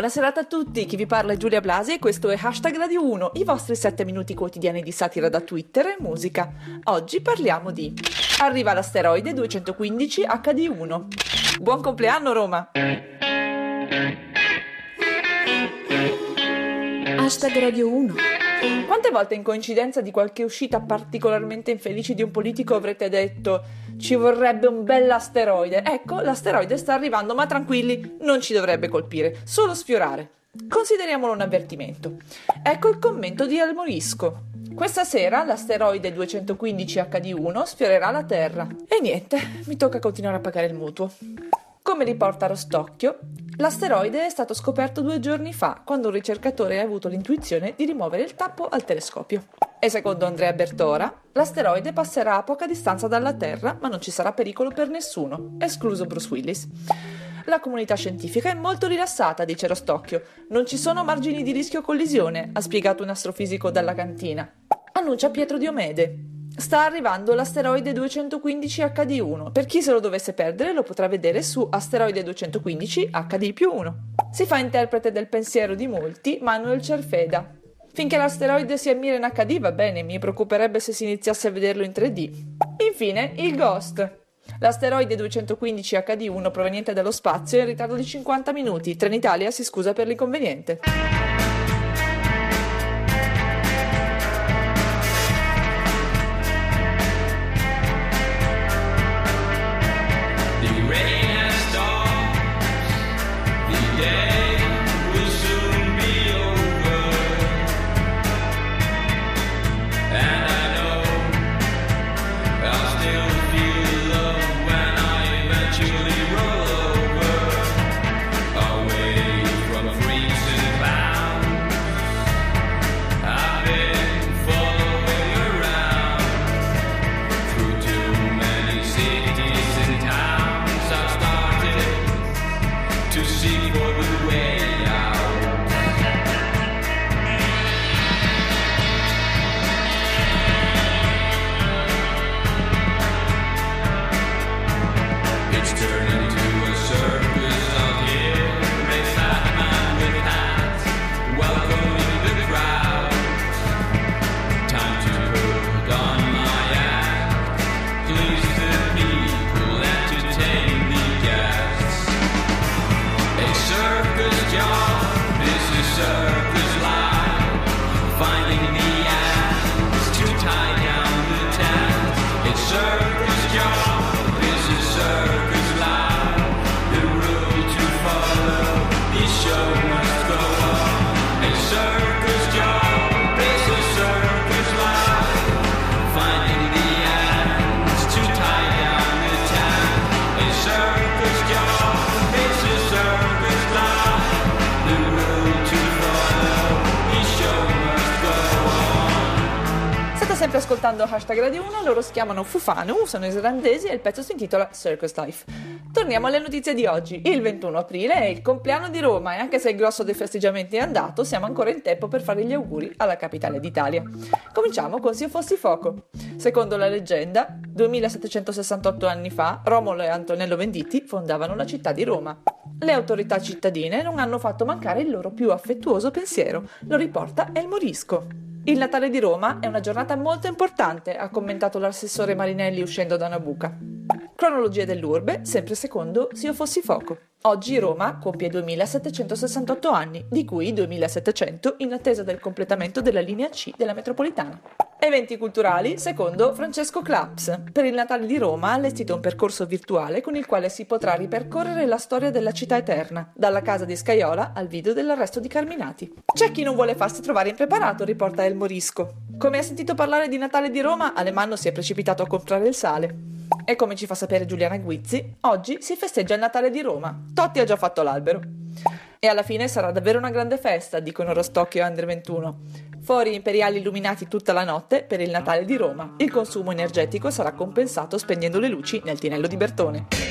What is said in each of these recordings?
Buonasera a tutti, chi vi parla è Giulia Blasi e questo è Hashtag Radio 1, i vostri 7 minuti quotidiani di satira da Twitter e musica. Oggi parliamo di Arriva l'asteroide 215 HD1. Buon compleanno Roma! Hashtag Radio 1 Quante volte in coincidenza di qualche uscita particolarmente infelice di un politico avrete detto ci vorrebbe un bell'asteroide. Ecco, l'asteroide sta arrivando, ma tranquilli, non ci dovrebbe colpire, solo sfiorare. Consideriamolo un avvertimento. Ecco il commento di Almorisco. Questa sera l'asteroide 215 HD1 sfiorerà la Terra. E niente, mi tocca continuare a pagare il mutuo. Come riporta Rostocchio, l'asteroide è stato scoperto due giorni fa, quando un ricercatore ha avuto l'intuizione di rimuovere il tappo al telescopio. E secondo Andrea Bertora, l'asteroide passerà a poca distanza dalla Terra, ma non ci sarà pericolo per nessuno, escluso Bruce Willis. La comunità scientifica è molto rilassata, dice Rostocchio. Non ci sono margini di rischio collisione, ha spiegato un astrofisico dalla cantina. Annuncia Pietro Diomede. Sta arrivando l'asteroide 215 HD1. Per chi se lo dovesse perdere lo potrà vedere su asteroide 215 HD 1. Si fa interprete del pensiero di molti Manuel Cerfeda, Finché l'asteroide si ammira in HD va bene, mi preoccuperebbe se si iniziasse a vederlo in 3D. Infine, il Ghost. L'asteroide 215 HD1 proveniente dallo spazio è in ritardo di 50 minuti. Trenitalia si scusa per l'inconveniente. Sempre ascoltando Hashtag Radio 1, loro si chiamano Fufanu, sono islandesi e il pezzo si intitola Circus Life. Torniamo alle notizie di oggi. Il 21 aprile è il compleanno di Roma e anche se il grosso dei festeggiamenti è andato, siamo ancora in tempo per fare gli auguri alla capitale d'Italia. Cominciamo con Se fossi fuoco. Secondo la leggenda, 2768 anni fa, Romolo e Antonello Venditti fondavano la città di Roma. Le autorità cittadine non hanno fatto mancare il loro più affettuoso pensiero, lo riporta El Morisco. Il Natale di Roma è una giornata molto importante, ha commentato l'assessore Marinelli uscendo da una buca. Cronologia dell'urbe, sempre secondo Se io fossi fuoco. Oggi Roma compie 2768 anni, di cui 2700 in attesa del completamento della linea C della metropolitana. Eventi culturali, secondo Francesco Claps. Per il Natale di Roma ha allestito un percorso virtuale con il quale si potrà ripercorrere la storia della città eterna, dalla casa di Scaiola al video dell'arresto di Carminati. C'è chi non vuole farsi trovare impreparato, riporta El Morisco. Come ha sentito parlare di Natale di Roma, Alemanno si è precipitato a comprare il sale. E come ci fa sapere Giuliana Guizzi, oggi si festeggia il Natale di Roma. Totti ha già fatto l'albero. E alla fine sarà davvero una grande festa, dicono Rostocchio e Under 21. Fori imperiali illuminati tutta la notte per il Natale di Roma. Il consumo energetico sarà compensato spegnendo le luci nel tinello di Bertone.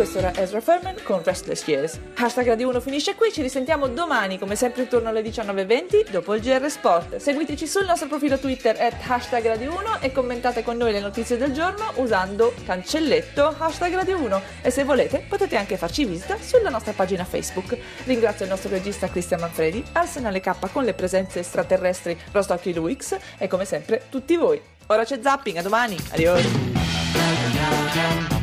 Questo era Ezra Furman con Restless Years. Hashtag Radio 1 finisce qui, ci risentiamo domani come sempre intorno alle 19.20 dopo il GR Sport. Seguiteci sul nostro profilo Twitter at hashtag Radio 1 e commentate con noi le notizie del giorno usando cancelletto hashtag Radio 1 e se volete potete anche farci visita sulla nostra pagina Facebook. Ringrazio il nostro regista Cristian Manfredi, Arsenale K con le presenze extraterrestri Rostocchi Luix e come sempre tutti voi. Ora c'è zapping, a domani, adios!